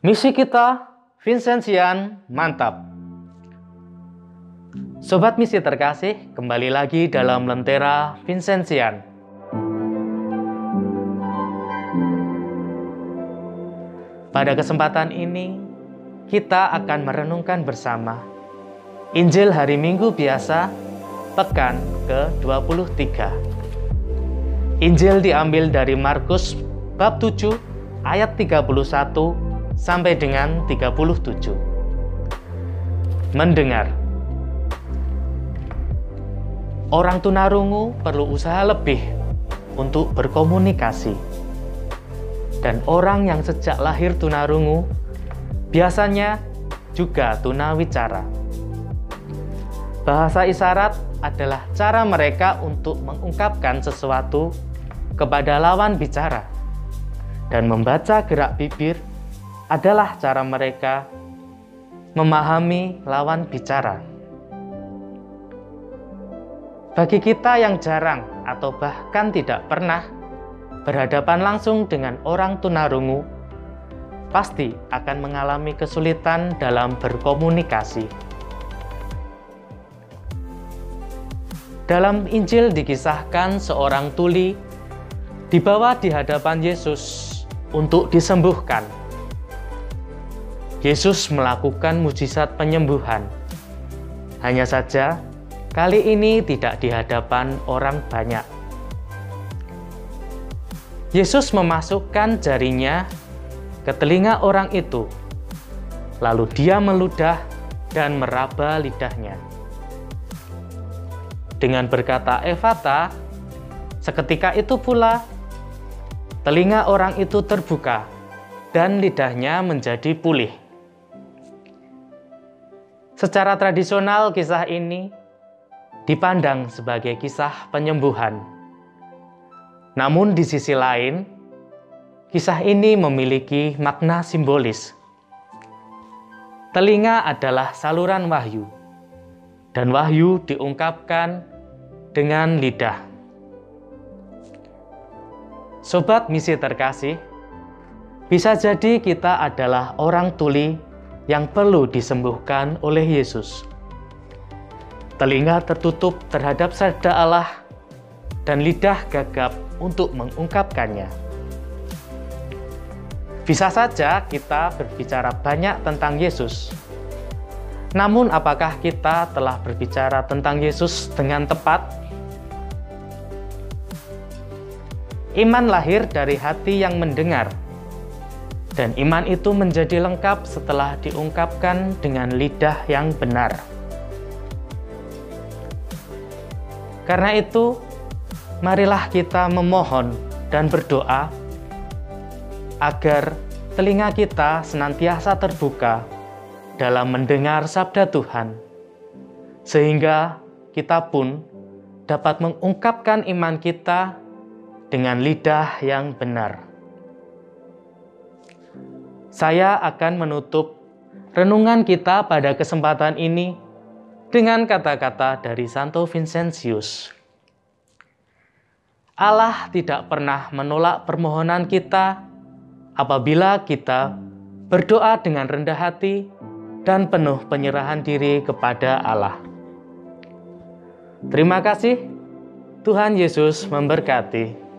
Misi kita, Vincentian, mantap. Sobat misi terkasih, kembali lagi dalam Lentera Vincentian. Pada kesempatan ini, kita akan merenungkan bersama Injil hari Minggu biasa, pekan ke-23. Injil diambil dari Markus bab 7 ayat 31 sampai dengan 37. Mendengar Orang tunarungu perlu usaha lebih untuk berkomunikasi. Dan orang yang sejak lahir tunarungu biasanya juga tunawicara. Bahasa isyarat adalah cara mereka untuk mengungkapkan sesuatu kepada lawan bicara dan membaca gerak bibir adalah cara mereka memahami lawan bicara. Bagi kita yang jarang atau bahkan tidak pernah berhadapan langsung dengan orang tunarungu, pasti akan mengalami kesulitan dalam berkomunikasi. Dalam Injil dikisahkan seorang tuli dibawa di hadapan Yesus untuk disembuhkan Yesus melakukan mujizat penyembuhan. Hanya saja, kali ini tidak di hadapan orang banyak. Yesus memasukkan jarinya ke telinga orang itu, lalu dia meludah dan meraba lidahnya. Dengan berkata Evata, seketika itu pula telinga orang itu terbuka dan lidahnya menjadi pulih. Secara tradisional, kisah ini dipandang sebagai kisah penyembuhan. Namun, di sisi lain, kisah ini memiliki makna simbolis. Telinga adalah saluran wahyu, dan wahyu diungkapkan dengan lidah. Sobat misi terkasih, bisa jadi kita adalah orang tuli yang perlu disembuhkan oleh Yesus. Telinga tertutup terhadap sabda Allah dan lidah gagap untuk mengungkapkannya. Bisa saja kita berbicara banyak tentang Yesus. Namun apakah kita telah berbicara tentang Yesus dengan tepat? Iman lahir dari hati yang mendengar dan iman itu menjadi lengkap setelah diungkapkan dengan lidah yang benar. Karena itu, marilah kita memohon dan berdoa agar telinga kita senantiasa terbuka dalam mendengar sabda Tuhan, sehingga kita pun dapat mengungkapkan iman kita dengan lidah yang benar saya akan menutup renungan kita pada kesempatan ini dengan kata-kata dari Santo Vincentius. Allah tidak pernah menolak permohonan kita apabila kita berdoa dengan rendah hati dan penuh penyerahan diri kepada Allah. Terima kasih, Tuhan Yesus memberkati.